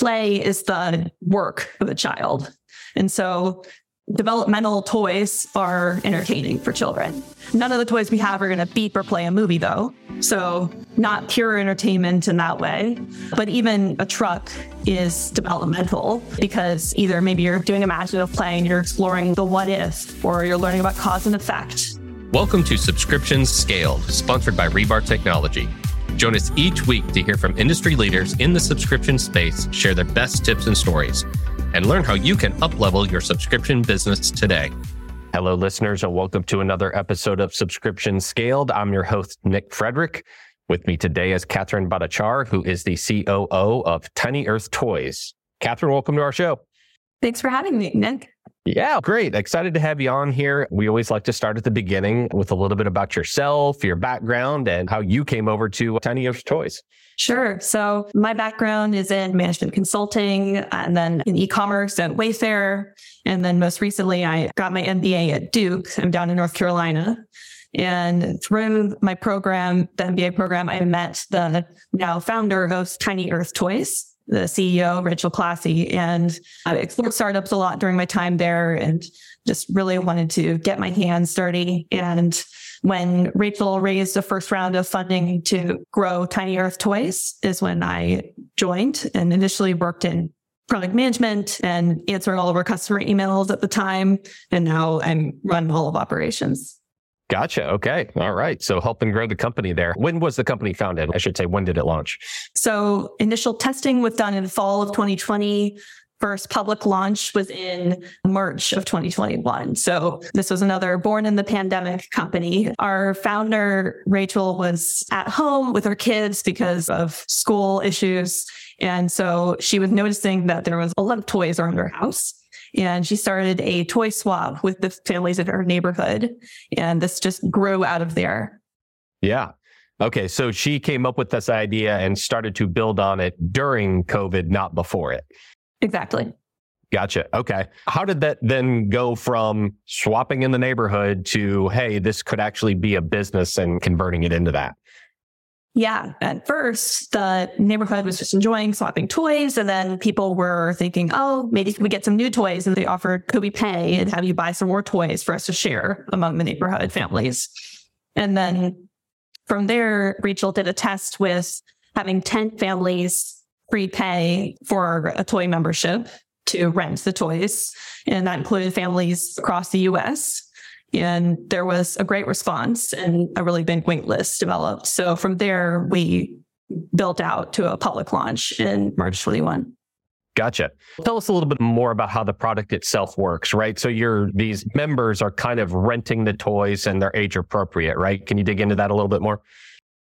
play is the work of a child. And so developmental toys are entertaining for children. None of the toys we have are going to beep or play a movie though. So not pure entertainment in that way. But even a truck is developmental because either maybe you're doing imaginative play and you're exploring the what if, or you're learning about cause and effect. Welcome to Subscriptions Scaled, sponsored by Rebar Technology. Join us each week to hear from industry leaders in the subscription space share their best tips and stories and learn how you can uplevel your subscription business today. Hello, listeners, and welcome to another episode of Subscription Scaled. I'm your host, Nick Frederick. With me today is Catherine Bhattachar, who is the COO of Tiny Earth Toys. Catherine, welcome to our show. Thanks for having me, Nick. Yeah, great. Excited to have you on here. We always like to start at the beginning with a little bit about yourself, your background, and how you came over to Tiny Earth Toys. Sure. So my background is in management consulting and then in e-commerce at Wayfair. And then most recently, I got my MBA at Duke. I'm down in North Carolina. And through my program, the MBA program, I met the now founder of Tiny Earth Toys the CEO, Rachel Classy, and I explored startups a lot during my time there and just really wanted to get my hands dirty. And when Rachel raised the first round of funding to grow Tiny Earth Toys is when I joined and initially worked in product management and answering all of our customer emails at the time. And now I'm running all of operations. Gotcha. Okay. All right. So helping grow the company there. When was the company founded? I should say, when did it launch? So initial testing was done in fall of 2020. First public launch was in March of 2021. So this was another born in the pandemic company. Our founder, Rachel, was at home with her kids because of school issues. And so she was noticing that there was a lot of toys around her house and she started a toy swap with the families in her neighborhood. And this just grew out of there. Yeah. Okay. So she came up with this idea and started to build on it during COVID, not before it. Exactly. Gotcha. Okay. How did that then go from swapping in the neighborhood to, hey, this could actually be a business and converting it into that? Yeah. At first, the neighborhood was just enjoying swapping toys. And then people were thinking, oh, maybe we get some new toys. And they offered, could we pay and have you buy some more toys for us to share among the neighborhood families? And then from there, Rachel did a test with having 10 families prepay for a toy membership to rent the toys. And that included families across the US. And there was a great response and a really big wait list developed. So from there, we built out to a public launch in March 21. Gotcha. Tell us a little bit more about how the product itself works, right? So your these members are kind of renting the toys and they're age appropriate, right? Can you dig into that a little bit more?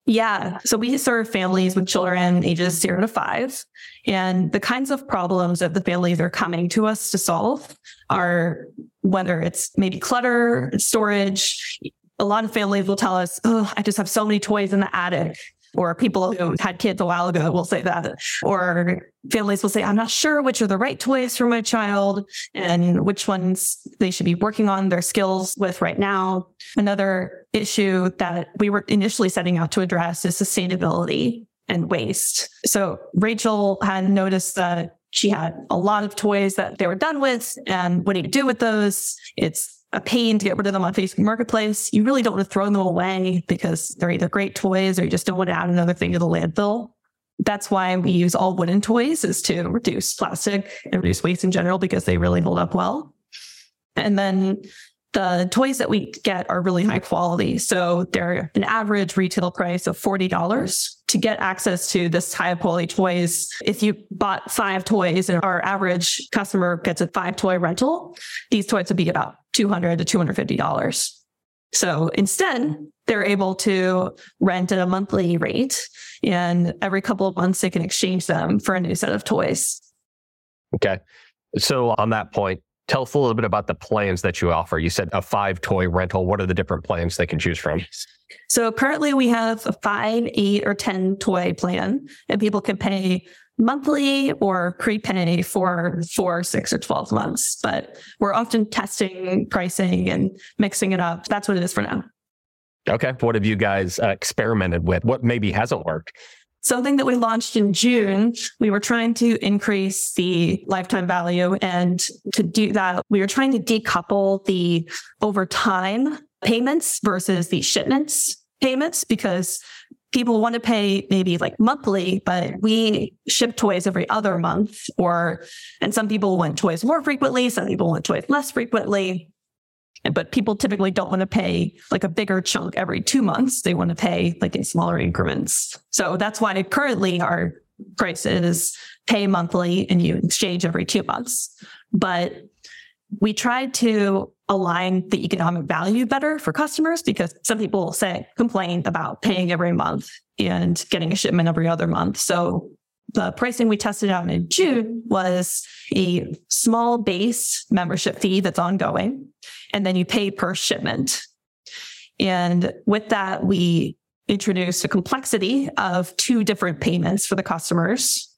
Yeah. So we serve families with children ages zero to five. And the kinds of problems that the families are coming to us to solve are whether it's maybe clutter, storage. A lot of families will tell us, Oh, I just have so many toys in the attic or people who had kids a while ago will say that, or families will say, I'm not sure which are the right toys for my child and which ones they should be working on their skills with right now. Another issue that we were initially setting out to address is sustainability and waste. So Rachel had noticed that she had a lot of toys that they were done with and what do you do with those? It's a pain to get rid of them on Facebook Marketplace. You really don't want to throw them away because they're either great toys or you just don't want to add another thing to the landfill. That's why we use all wooden toys is to reduce plastic and reduce waste in general because they really hold up well. And then the toys that we get are really high quality. So they're an average retail price of $40 to get access to this high quality toys. If you bought five toys and our average customer gets a five toy rental, these toys would be about 200 to $250. So instead, they're able to rent at a monthly rate and every couple of months they can exchange them for a new set of toys. Okay. So on that point, tell us a little bit about the plans that you offer. You said a five toy rental. What are the different plans they can choose from? So currently we have a five, eight, or 10 toy plan, and people can pay monthly or prepay for four, six, or 12 months. But we're often testing pricing and mixing it up. That's what it is for now. Okay. What have you guys uh, experimented with? What maybe hasn't worked? Something that we launched in June. We were trying to increase the lifetime value. And to do that, we were trying to decouple the over time payments versus the shipments payments because people want to pay maybe like monthly, but we ship toys every other month or, and some people want toys more frequently. Some people want toys less frequently. But people typically don't want to pay like a bigger chunk every two months. They want to pay like in smaller increments. So that's why currently our price is pay monthly and you exchange every two months. But we try to align the economic value better for customers because some people say complain about paying every month and getting a shipment every other month. So the pricing we tested out in June was a small base membership fee that's ongoing, and then you pay per shipment. And with that, we introduced a complexity of two different payments for the customers.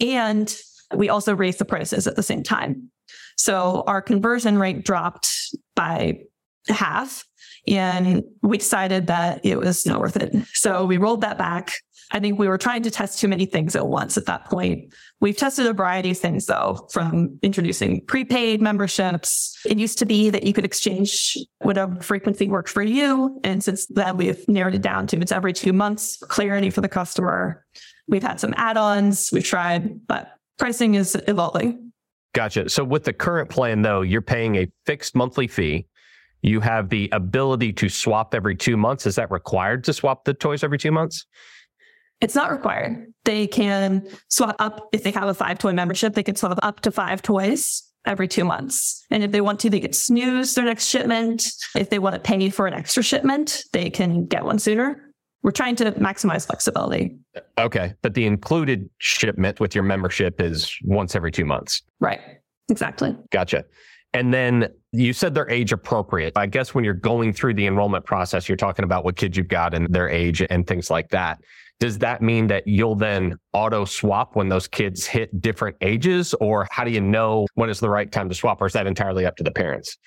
And we also raised the prices at the same time. So our conversion rate dropped by half. And we decided that it was not worth it. So we rolled that back. I think we were trying to test too many things at once at that point. We've tested a variety of things though, from introducing prepaid memberships. It used to be that you could exchange whatever frequency worked for you. And since then, we've narrowed it down to it's every two months, clarity for the customer. We've had some add ons we've tried, but pricing is evolving. Gotcha. So with the current plan, though, you're paying a fixed monthly fee. You have the ability to swap every two months. Is that required to swap the toys every two months? It's not required. They can swap up if they have a five toy membership. They can swap up to five toys every two months. And if they want to, they can snooze their next shipment. If they want to pay for an extra shipment, they can get one sooner. We're trying to maximize flexibility. Okay. But the included shipment with your membership is once every two months. Right. Exactly. Gotcha. And then you said they're age appropriate. I guess when you're going through the enrollment process, you're talking about what kids you've got and their age and things like that. Does that mean that you'll then auto swap when those kids hit different ages? Or how do you know when is the right time to swap? Or is that entirely up to the parents?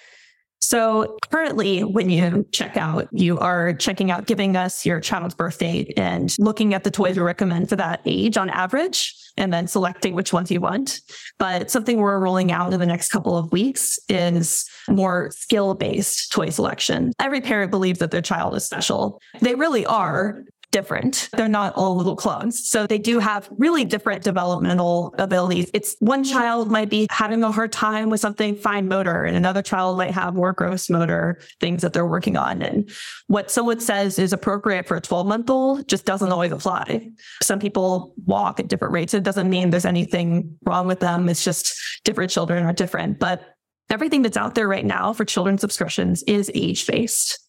So currently, when you check out, you are checking out giving us your child's birth date and looking at the toys we recommend for that age on average, and then selecting which ones you want. But something we're rolling out in the next couple of weeks is more skill based toy selection. Every parent believes that their child is special. They really are different. They're not all little clones. So they do have really different developmental abilities. It's one child might be having a hard time with something fine motor and another child might have more gross motor things that they're working on. And what someone says is appropriate for a 12 month old just doesn't always apply. Some people walk at different rates. It doesn't mean there's anything wrong with them. It's just different children are different. But everything that's out there right now for children's subscriptions is age based.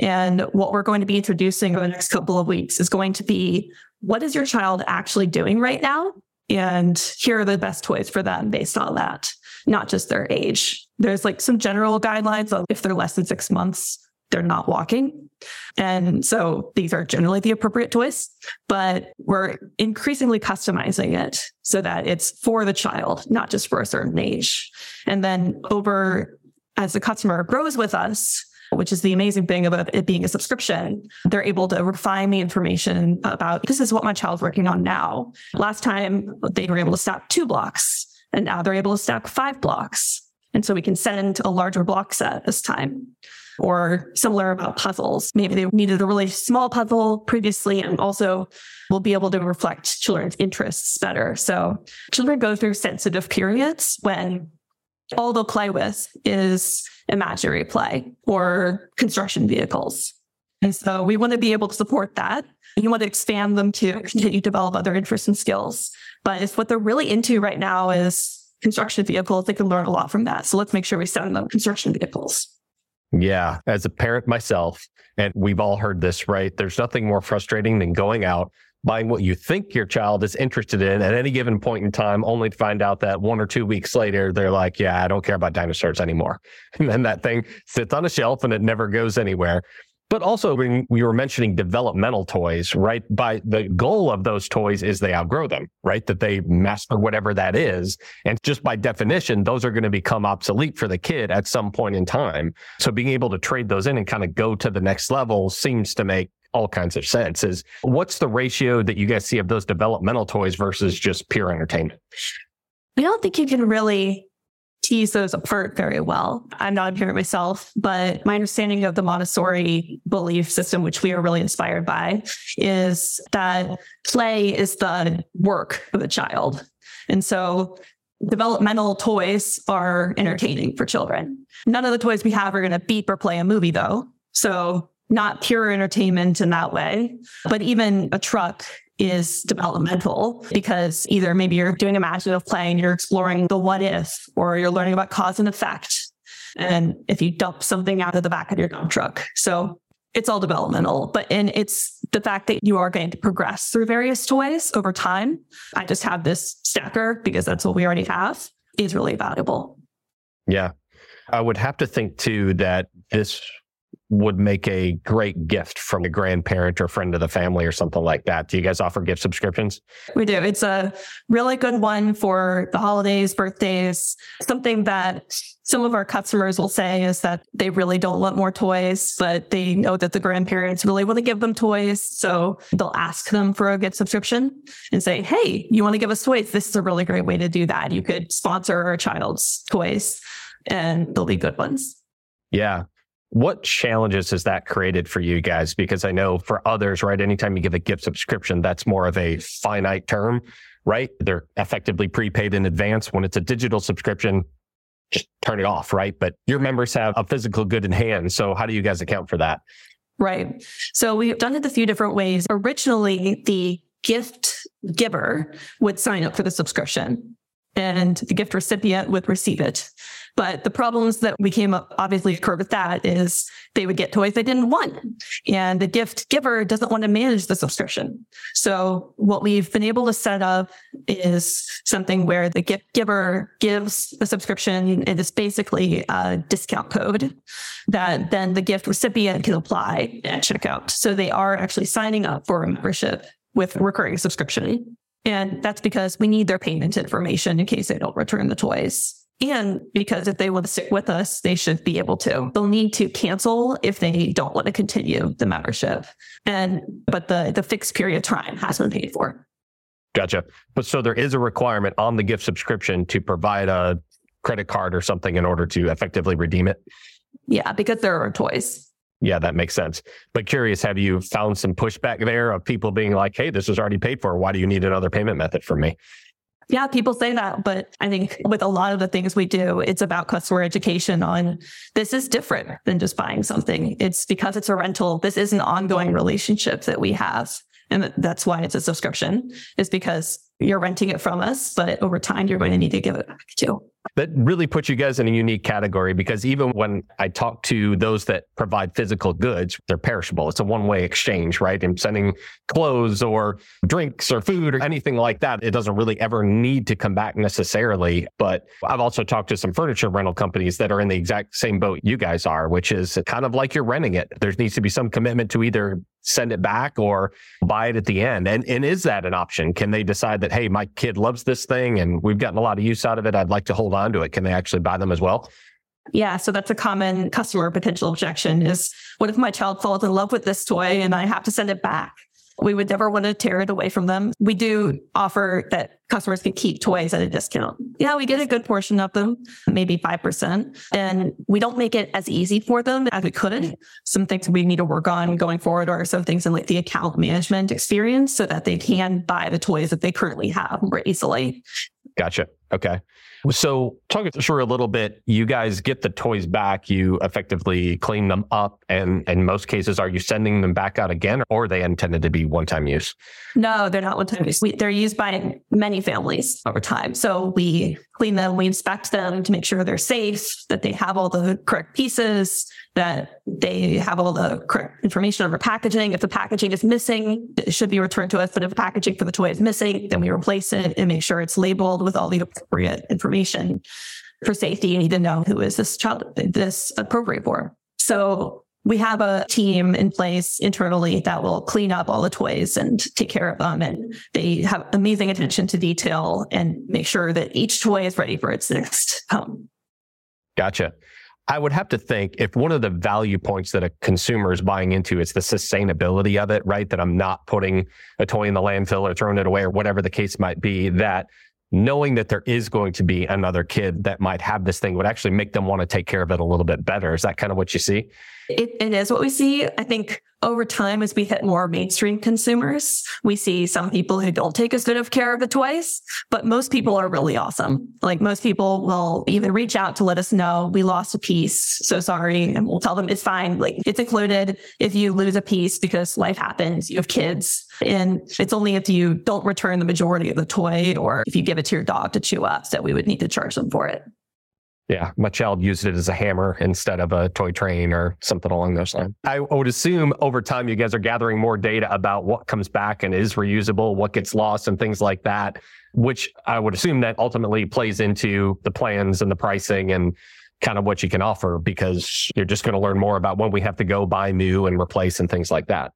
And what we're going to be introducing over the next couple of weeks is going to be what is your child actually doing right now? And here are the best toys for them based on that, not just their age. There's like some general guidelines of if they're less than six months, they're not walking. And so these are generally the appropriate toys, but we're increasingly customizing it so that it's for the child, not just for a certain age. And then over as the customer grows with us, which is the amazing thing about it being a subscription. They're able to refine the information about this is what my child's working on now. Last time they were able to stack two blocks and now they're able to stack five blocks. And so we can send a larger block set this time or similar about puzzles. Maybe they needed a really small puzzle previously and also will be able to reflect children's interests better. So children go through sensitive periods when all they'll play with is imaginary play or construction vehicles. And so we want to be able to support that. You want to expand them to continue to develop other interests and skills. But if what they're really into right now is construction vehicles, they can learn a lot from that. So let's make sure we send them construction vehicles. Yeah. As a parent myself, and we've all heard this, right? There's nothing more frustrating than going out, buying what you think your child is interested in at any given point in time, only to find out that one or two weeks later, they're like, yeah, I don't care about dinosaurs anymore. And then that thing sits on a shelf and it never goes anywhere. But also, when we were mentioning developmental toys, right? By the goal of those toys is they outgrow them, right? That they master whatever that is. And just by definition, those are going to become obsolete for the kid at some point in time. So being able to trade those in and kind of go to the next level seems to make all kinds of sense. Is what's the ratio that you guys see of those developmental toys versus just pure entertainment? I don't think you can really tease those apart very well. I'm not a parent myself, but my understanding of the Montessori belief system, which we are really inspired by, is that play is the work of the child. And so developmental toys are entertaining for children. None of the toys we have are going to beep or play a movie though. So not pure entertainment in that way, but even a truck is developmental because either maybe you're doing imaginative play and you're exploring the what if, or you're learning about cause and effect. And if you dump something out of the back of your dump truck. So it's all developmental, but and it's the fact that you are going to progress through various toys over time. I just have this stacker because that's what we already have is really valuable. Yeah. I would have to think too that this would make a great gift from a grandparent or friend of the family or something like that. Do you guys offer gift subscriptions? We do. It's a really good one for the holidays, birthdays. Something that some of our customers will say is that they really don't want more toys, but they know that the grandparents really want to give them toys. So they'll ask them for a gift subscription and say, Hey, you want to give us toys? This is a really great way to do that. You could sponsor a child's toys and they'll be good ones. Yeah. What challenges has that created for you guys? Because I know for others, right, anytime you give a gift subscription, that's more of a finite term, right? They're effectively prepaid in advance. When it's a digital subscription, just turn it off, right? But your members have a physical good in hand. So how do you guys account for that? Right. So we've done it a few different ways. Originally, the gift giver would sign up for the subscription and the gift recipient would receive it. But the problems that we came up obviously occurred with that is they would get toys they didn't want. And the gift giver doesn't want to manage the subscription. So what we've been able to set up is something where the gift giver gives the subscription. It is basically a discount code that then the gift recipient can apply at checkout. So they are actually signing up for a membership with recurring subscription. And that's because we need their payment information in case they don't return the toys. And because if they want to stick with us, they should be able to. They'll need to cancel if they don't want to continue the membership. And but the the fixed period of time has been paid for. Gotcha. But so there is a requirement on the gift subscription to provide a credit card or something in order to effectively redeem it. Yeah, because there are toys. Yeah, that makes sense. But curious, have you found some pushback there of people being like, hey, this was already paid for. Why do you need another payment method from me? Yeah, people say that, but I think with a lot of the things we do, it's about customer education on this is different than just buying something. It's because it's a rental. This is an ongoing relationship that we have. And that's why it's a subscription is because you're renting it from us, but over time you're going to need to give it back too. That really puts you guys in a unique category because even when I talk to those that provide physical goods, they're perishable. It's a one way exchange, right? And sending clothes or drinks or food or anything like that, it doesn't really ever need to come back necessarily. But I've also talked to some furniture rental companies that are in the exact same boat you guys are, which is kind of like you're renting it. There needs to be some commitment to either send it back or buy it at the end. And, and is that an option? Can they decide that, hey, my kid loves this thing and we've gotten a lot of use out of it. I'd like to hold on to it. Can they actually buy them as well? Yeah, so that's a common customer potential objection is what if my child falls in love with this toy and I have to send it back? We would never want to tear it away from them. We do offer that customers can keep toys at a discount. Yeah, we get a good portion of them, maybe 5%. And we don't make it as easy for them as we could. Some things we need to work on going forward are some things in like the account management experience so that they can buy the toys that they currently have more easily. Gotcha. Okay. So, talk us through a little bit. You guys get the toys back. You effectively clean them up, and in most cases, are you sending them back out again, or are they intended to be one-time use? No, they're not one-time use. We, they're used by many families over time. So we clean them, we inspect them to make sure they're safe, that they have all the correct pieces, that they have all the correct information on the packaging. If the packaging is missing, it should be returned to us. But if the packaging for the toy is missing, then we replace it and make sure it's labeled with all the appropriate information. For safety, you need to know who is this child this appropriate for. So we have a team in place internally that will clean up all the toys and take care of them. And they have amazing attention to detail and make sure that each toy is ready for its next home. Gotcha. I would have to think if one of the value points that a consumer is buying into is the sustainability of it, right? That I'm not putting a toy in the landfill or throwing it away or whatever the case might be, that knowing that there is going to be another kid that might have this thing would actually make them want to take care of it a little bit better. Is that kind of what you see? It, it is what we see. I think over time, as we hit more mainstream consumers, we see some people who don't take as good of care of the toys, but most people are really awesome. Like most people will even reach out to let us know we lost a piece. So sorry. And we'll tell them it's fine. Like it's included if you lose a piece because life happens, you have kids. And it's only if you don't return the majority of the toy or if you give it to your dog to chew up that we would need to charge them for it. Yeah, my child used it as a hammer instead of a toy train or something along those lines. I would assume over time you guys are gathering more data about what comes back and is reusable, what gets lost, and things like that, which I would assume that ultimately plays into the plans and the pricing and kind of what you can offer because you're just going to learn more about when we have to go buy new and replace and things like that.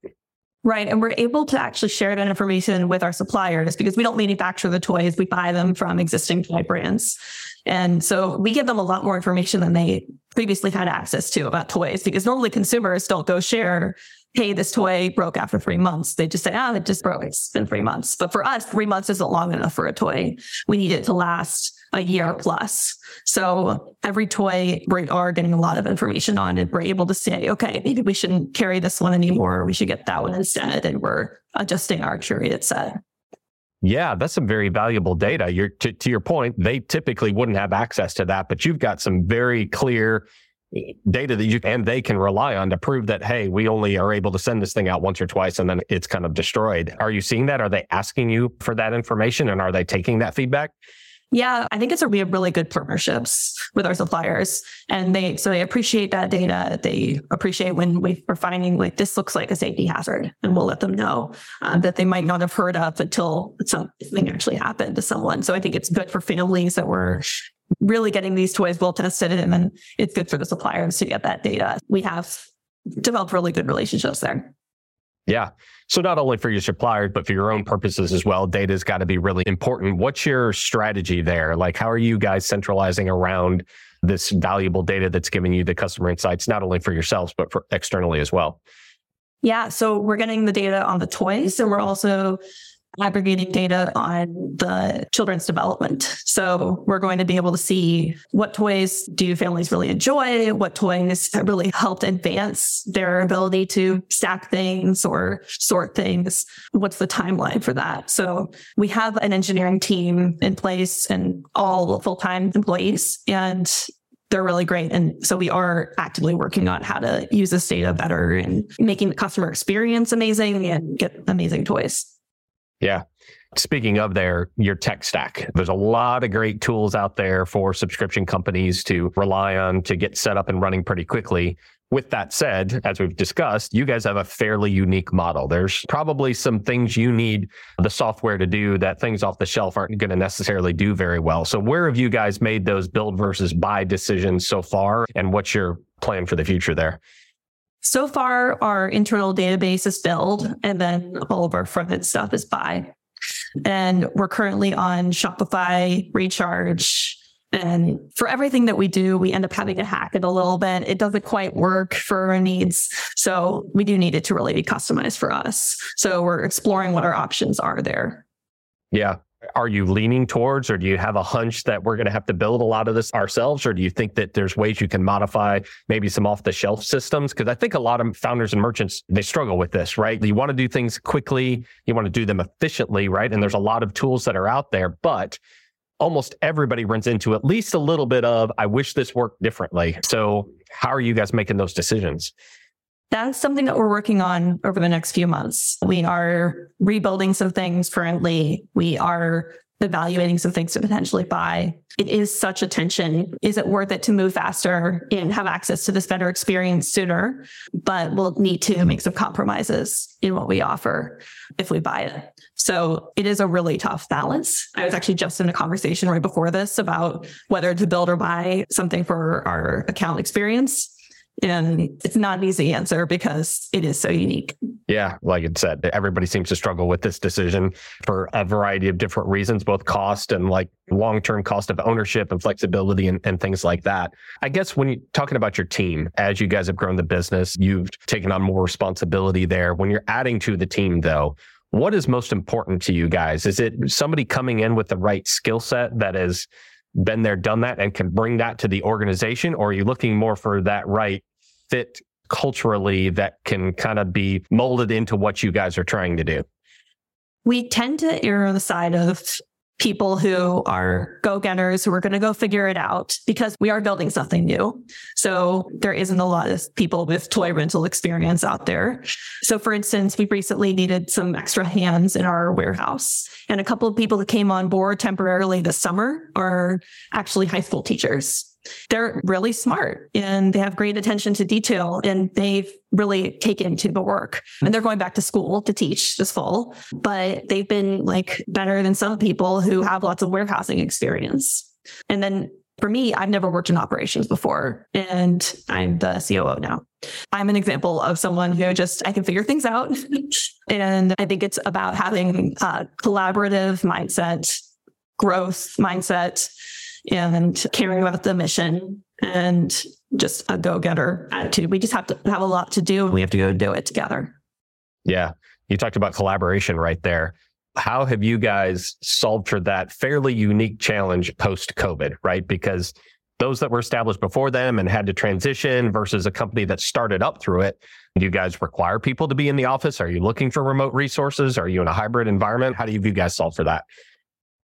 Right. And we're able to actually share that information with our suppliers because we don't manufacture the toys. We buy them from existing toy brands. And so we give them a lot more information than they previously had access to about toys because normally consumers don't go share hey, this toy broke after three months. They just say, ah, oh, it just broke. It's been three months. But for us, three months isn't long enough for a toy. We need it to last a year plus. So every toy we are getting a lot of information on and we're able to say, okay, maybe we shouldn't carry this one anymore. We should get that one instead. And we're adjusting our curated set. Yeah, that's some very valuable data. You're to, to your point, they typically wouldn't have access to that, but you've got some very clear eh, data that you and they can rely on to prove that hey we only are able to send this thing out once or twice and then it's kind of destroyed are you seeing that are they asking you for that information and are they taking that feedback yeah, I think it's a we have really good partnerships with our suppliers, and they so they appreciate that data. They appreciate when we're finding like this looks like a safety hazard, and we'll let them know uh, that they might not have heard of until something actually happened to someone. So I think it's good for families that we're really getting these toys well tested, and then it's good for the suppliers to get that data. We have developed really good relationships there. Yeah. So not only for your suppliers, but for your own purposes as well, data's got to be really important. What's your strategy there? Like, how are you guys centralizing around this valuable data that's giving you the customer insights, not only for yourselves, but for externally as well? Yeah. So we're getting the data on the toys and we're also aggregating data on the children's development. So we're going to be able to see what toys do families really enjoy, what toys really helped advance their ability to stack things or sort things. What's the timeline for that? So we have an engineering team in place and all full-time employees and they're really great. And so we are actively working on how to use this data better and making the customer experience amazing and get amazing toys. Yeah. Speaking of their your tech stack, there's a lot of great tools out there for subscription companies to rely on to get set up and running pretty quickly. With that said, as we've discussed, you guys have a fairly unique model. There's probably some things you need the software to do that things off the shelf aren't going to necessarily do very well. So where have you guys made those build versus buy decisions so far? And what's your plan for the future there? So far, our internal database is build, and then all of our front end stuff is buy. And we're currently on Shopify, Recharge. And for everything that we do, we end up having to hack it a little bit. It doesn't quite work for our needs. So we do need it to really be customized for us. So we're exploring what our options are there. Yeah are you leaning towards, or do you have a hunch that we're going to have to build a lot of this ourselves, or do you think that there's ways you can modify maybe some off the shelf systems? Because I think a lot of founders and merchants they struggle with this, right? You want to do things quickly, you want to do them efficiently, right? And there's a lot of tools that are out there, but almost everybody runs into at least a little bit of I wish this worked differently. So how are you guys making those decisions? That's something that we're working on over the next few months. We are rebuilding some things currently. We are evaluating some things to potentially buy. It is such a tension. Is it worth it to move faster and have access to this better experience sooner? But we'll need to make some compromises in what we offer if we buy it. So it is a really tough balance. I was actually just in a conversation right before this about whether to build or buy something for our account experience. And it's not an easy answer because it is so unique. Yeah, like it said, everybody seems to struggle with this decision for a variety of different reasons, both cost and like long term cost of ownership and flexibility and, and things like that. I guess when you're talking about your team, as you guys have grown the business, you've taken on more responsibility there. When you're adding to the team, though, what is most important to you guys? Is it somebody coming in with the right skill set that has been there, done that, and can bring that to the organization? Or are you looking more for that right fit culturally that can kind of be molded into what you guys are trying to do? We tend to err on the side of people who are go getters who are going to go figure it out because we are building something new. So there isn't a lot of people with toy rental experience out there. So for instance, we recently needed some extra hands in our warehouse and a couple of people that came on board temporarily this summer are actually high school teachers. They're really smart and they have great attention to detail and they've really taken to the work. And they're going back to school to teach this fall, but they've been like better than some people who have lots of warehousing experience. And then for me, I've never worked in operations before and I'm the COO now. I'm an example of someone who just, I can figure things out. and I think it's about having a collaborative mindset, growth mindset, and caring about the mission and just a go getter attitude. We just have to have a lot to do and we have to go do it together. Yeah. You talked about collaboration right there. How have you guys solved for that fairly unique challenge post COVID, right? Because those that were established before them and had to transition versus a company that started up through it. Do you guys require people to be in the office? Are you looking for remote resources? Are you in a hybrid environment? How do you, you guys solve for that?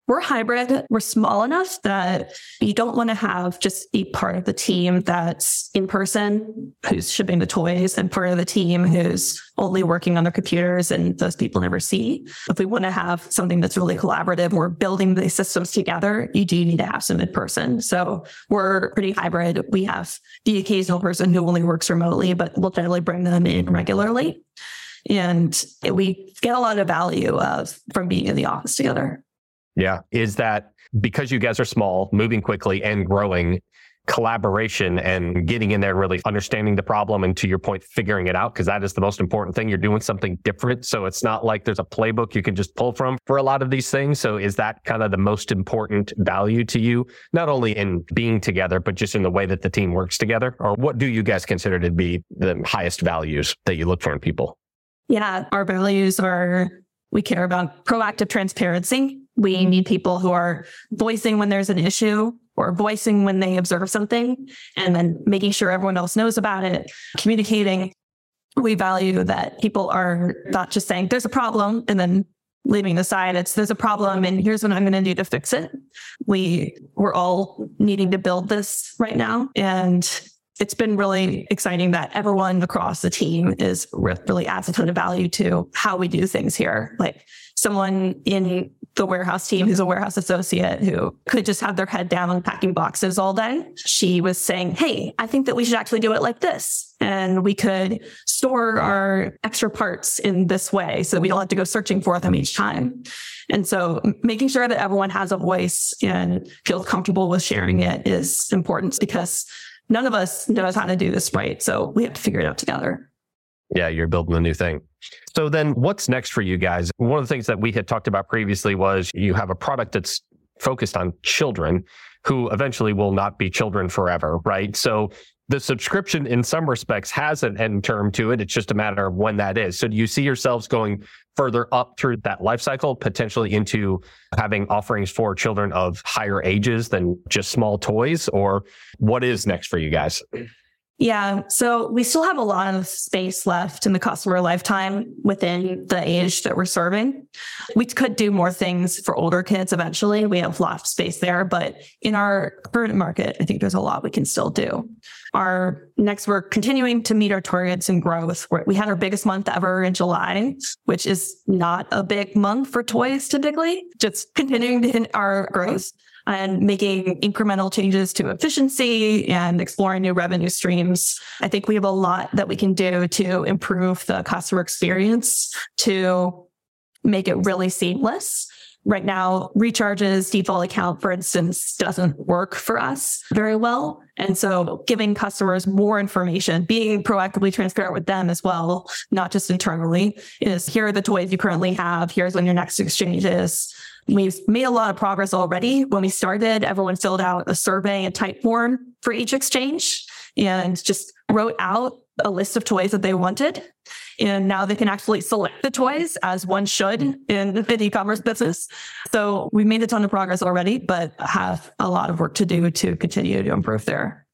We're hybrid. We're small enough that you don't want to have just a part of the team that's in person, who's shipping the toys, and part of the team who's only working on their computers and those people never see. If we want to have something that's really collaborative, we're building these systems together, you do need to have some in person. So we're pretty hybrid. We have the occasional person who only works remotely, but we'll generally bring them in regularly. And we get a lot of value of from being in the office together. Yeah. Is that because you guys are small, moving quickly and growing, collaboration and getting in there, really understanding the problem and to your point, figuring it out, because that is the most important thing. You're doing something different. So it's not like there's a playbook you can just pull from for a lot of these things. So is that kind of the most important value to you, not only in being together, but just in the way that the team works together? Or what do you guys consider to be the highest values that you look for in people? Yeah, our values are we care about proactive transparency we mm-hmm. need people who are voicing when there's an issue or voicing when they observe something and then making sure everyone else knows about it, communicating. We value that people are not just saying there's a problem and then leaving aside it's there's a problem and here's what I'm going to do to fix it. We we're all needing to build this right now and it's been really exciting that everyone across the team is really adds a ton of value to how we do things here. Like someone in the warehouse team who's a warehouse associate who could just have their head down packing boxes all day. She was saying, Hey, I think that we should actually do it like this. And we could store our extra parts in this way so that we don't have to go searching for them each time. And so making sure that everyone has a voice and feels comfortable with sharing it is important because none of us knows how to do this right. So we have to figure it out together. Yeah, you're building a new thing. So then what's next for you guys? One of the things that we had talked about previously was you have a product that's focused on children who eventually will not be children forever, right? So the subscription in some respects has an end term to it. It's just a matter of when that is. So do you see yourselves going further up through that life cycle, potentially into having offerings for children of higher ages than just small toys? Or what is next for you guys? Yeah. So we still have a lot of space left in the customer lifetime within the age that we're serving. We could do more things for older kids eventually. We have a lot of space there, but in our current market, I think there's a lot we can still do. Our next, we're continuing to meet our targets and growth. We had our biggest month ever in July, which is not a big month for toys typically, just continuing to hit our growth and making incremental changes to efficiency and exploring new revenue streams. I think we have a lot that we can do to improve the customer experience to make it really seamless. right now, Recharge's default account, for instance, doesn't work for us very well. And so giving customers more information, being proactively transparent with them as well, not just internally, is here are the toys you currently have. Here's when your next exchange is. We've made a lot of progress already. When we started, everyone filled out a survey and Typeform for each exchange and just wrote out a list of toys that they wanted. And now they can actually select the toys as one should in an e-commerce business. So we've made a ton of progress already, but have a lot of work to do to continue to improve there.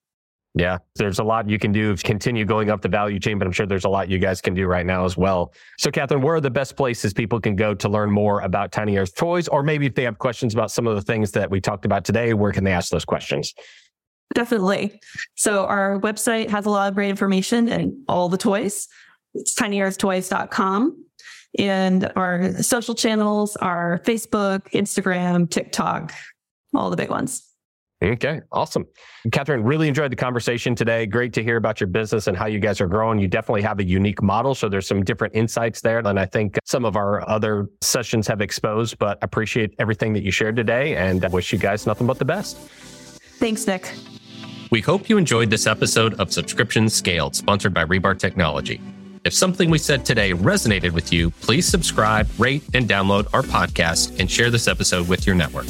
Yeah, there's a lot you can do continue going up the value chain, but I'm sure there's a lot you guys can do right now as well. So, Catherine, where are the best places people can go to learn more about Tiny Earth Toys? Or maybe if they have questions about some of the things that we talked about today, where can they ask those questions? Definitely. So, our website has a lot of great information and all the toys. It's tinyearthtoys.com. And our social channels are Facebook, Instagram, TikTok, all the big ones. Okay, awesome. Catherine, really enjoyed the conversation today. Great to hear about your business and how you guys are growing. You definitely have a unique model. So there's some different insights there than I think some of our other sessions have exposed, but appreciate everything that you shared today and I wish you guys nothing but the best. Thanks, Nick. We hope you enjoyed this episode of Subscription Scaled, sponsored by Rebar Technology. If something we said today resonated with you, please subscribe, rate, and download our podcast and share this episode with your network.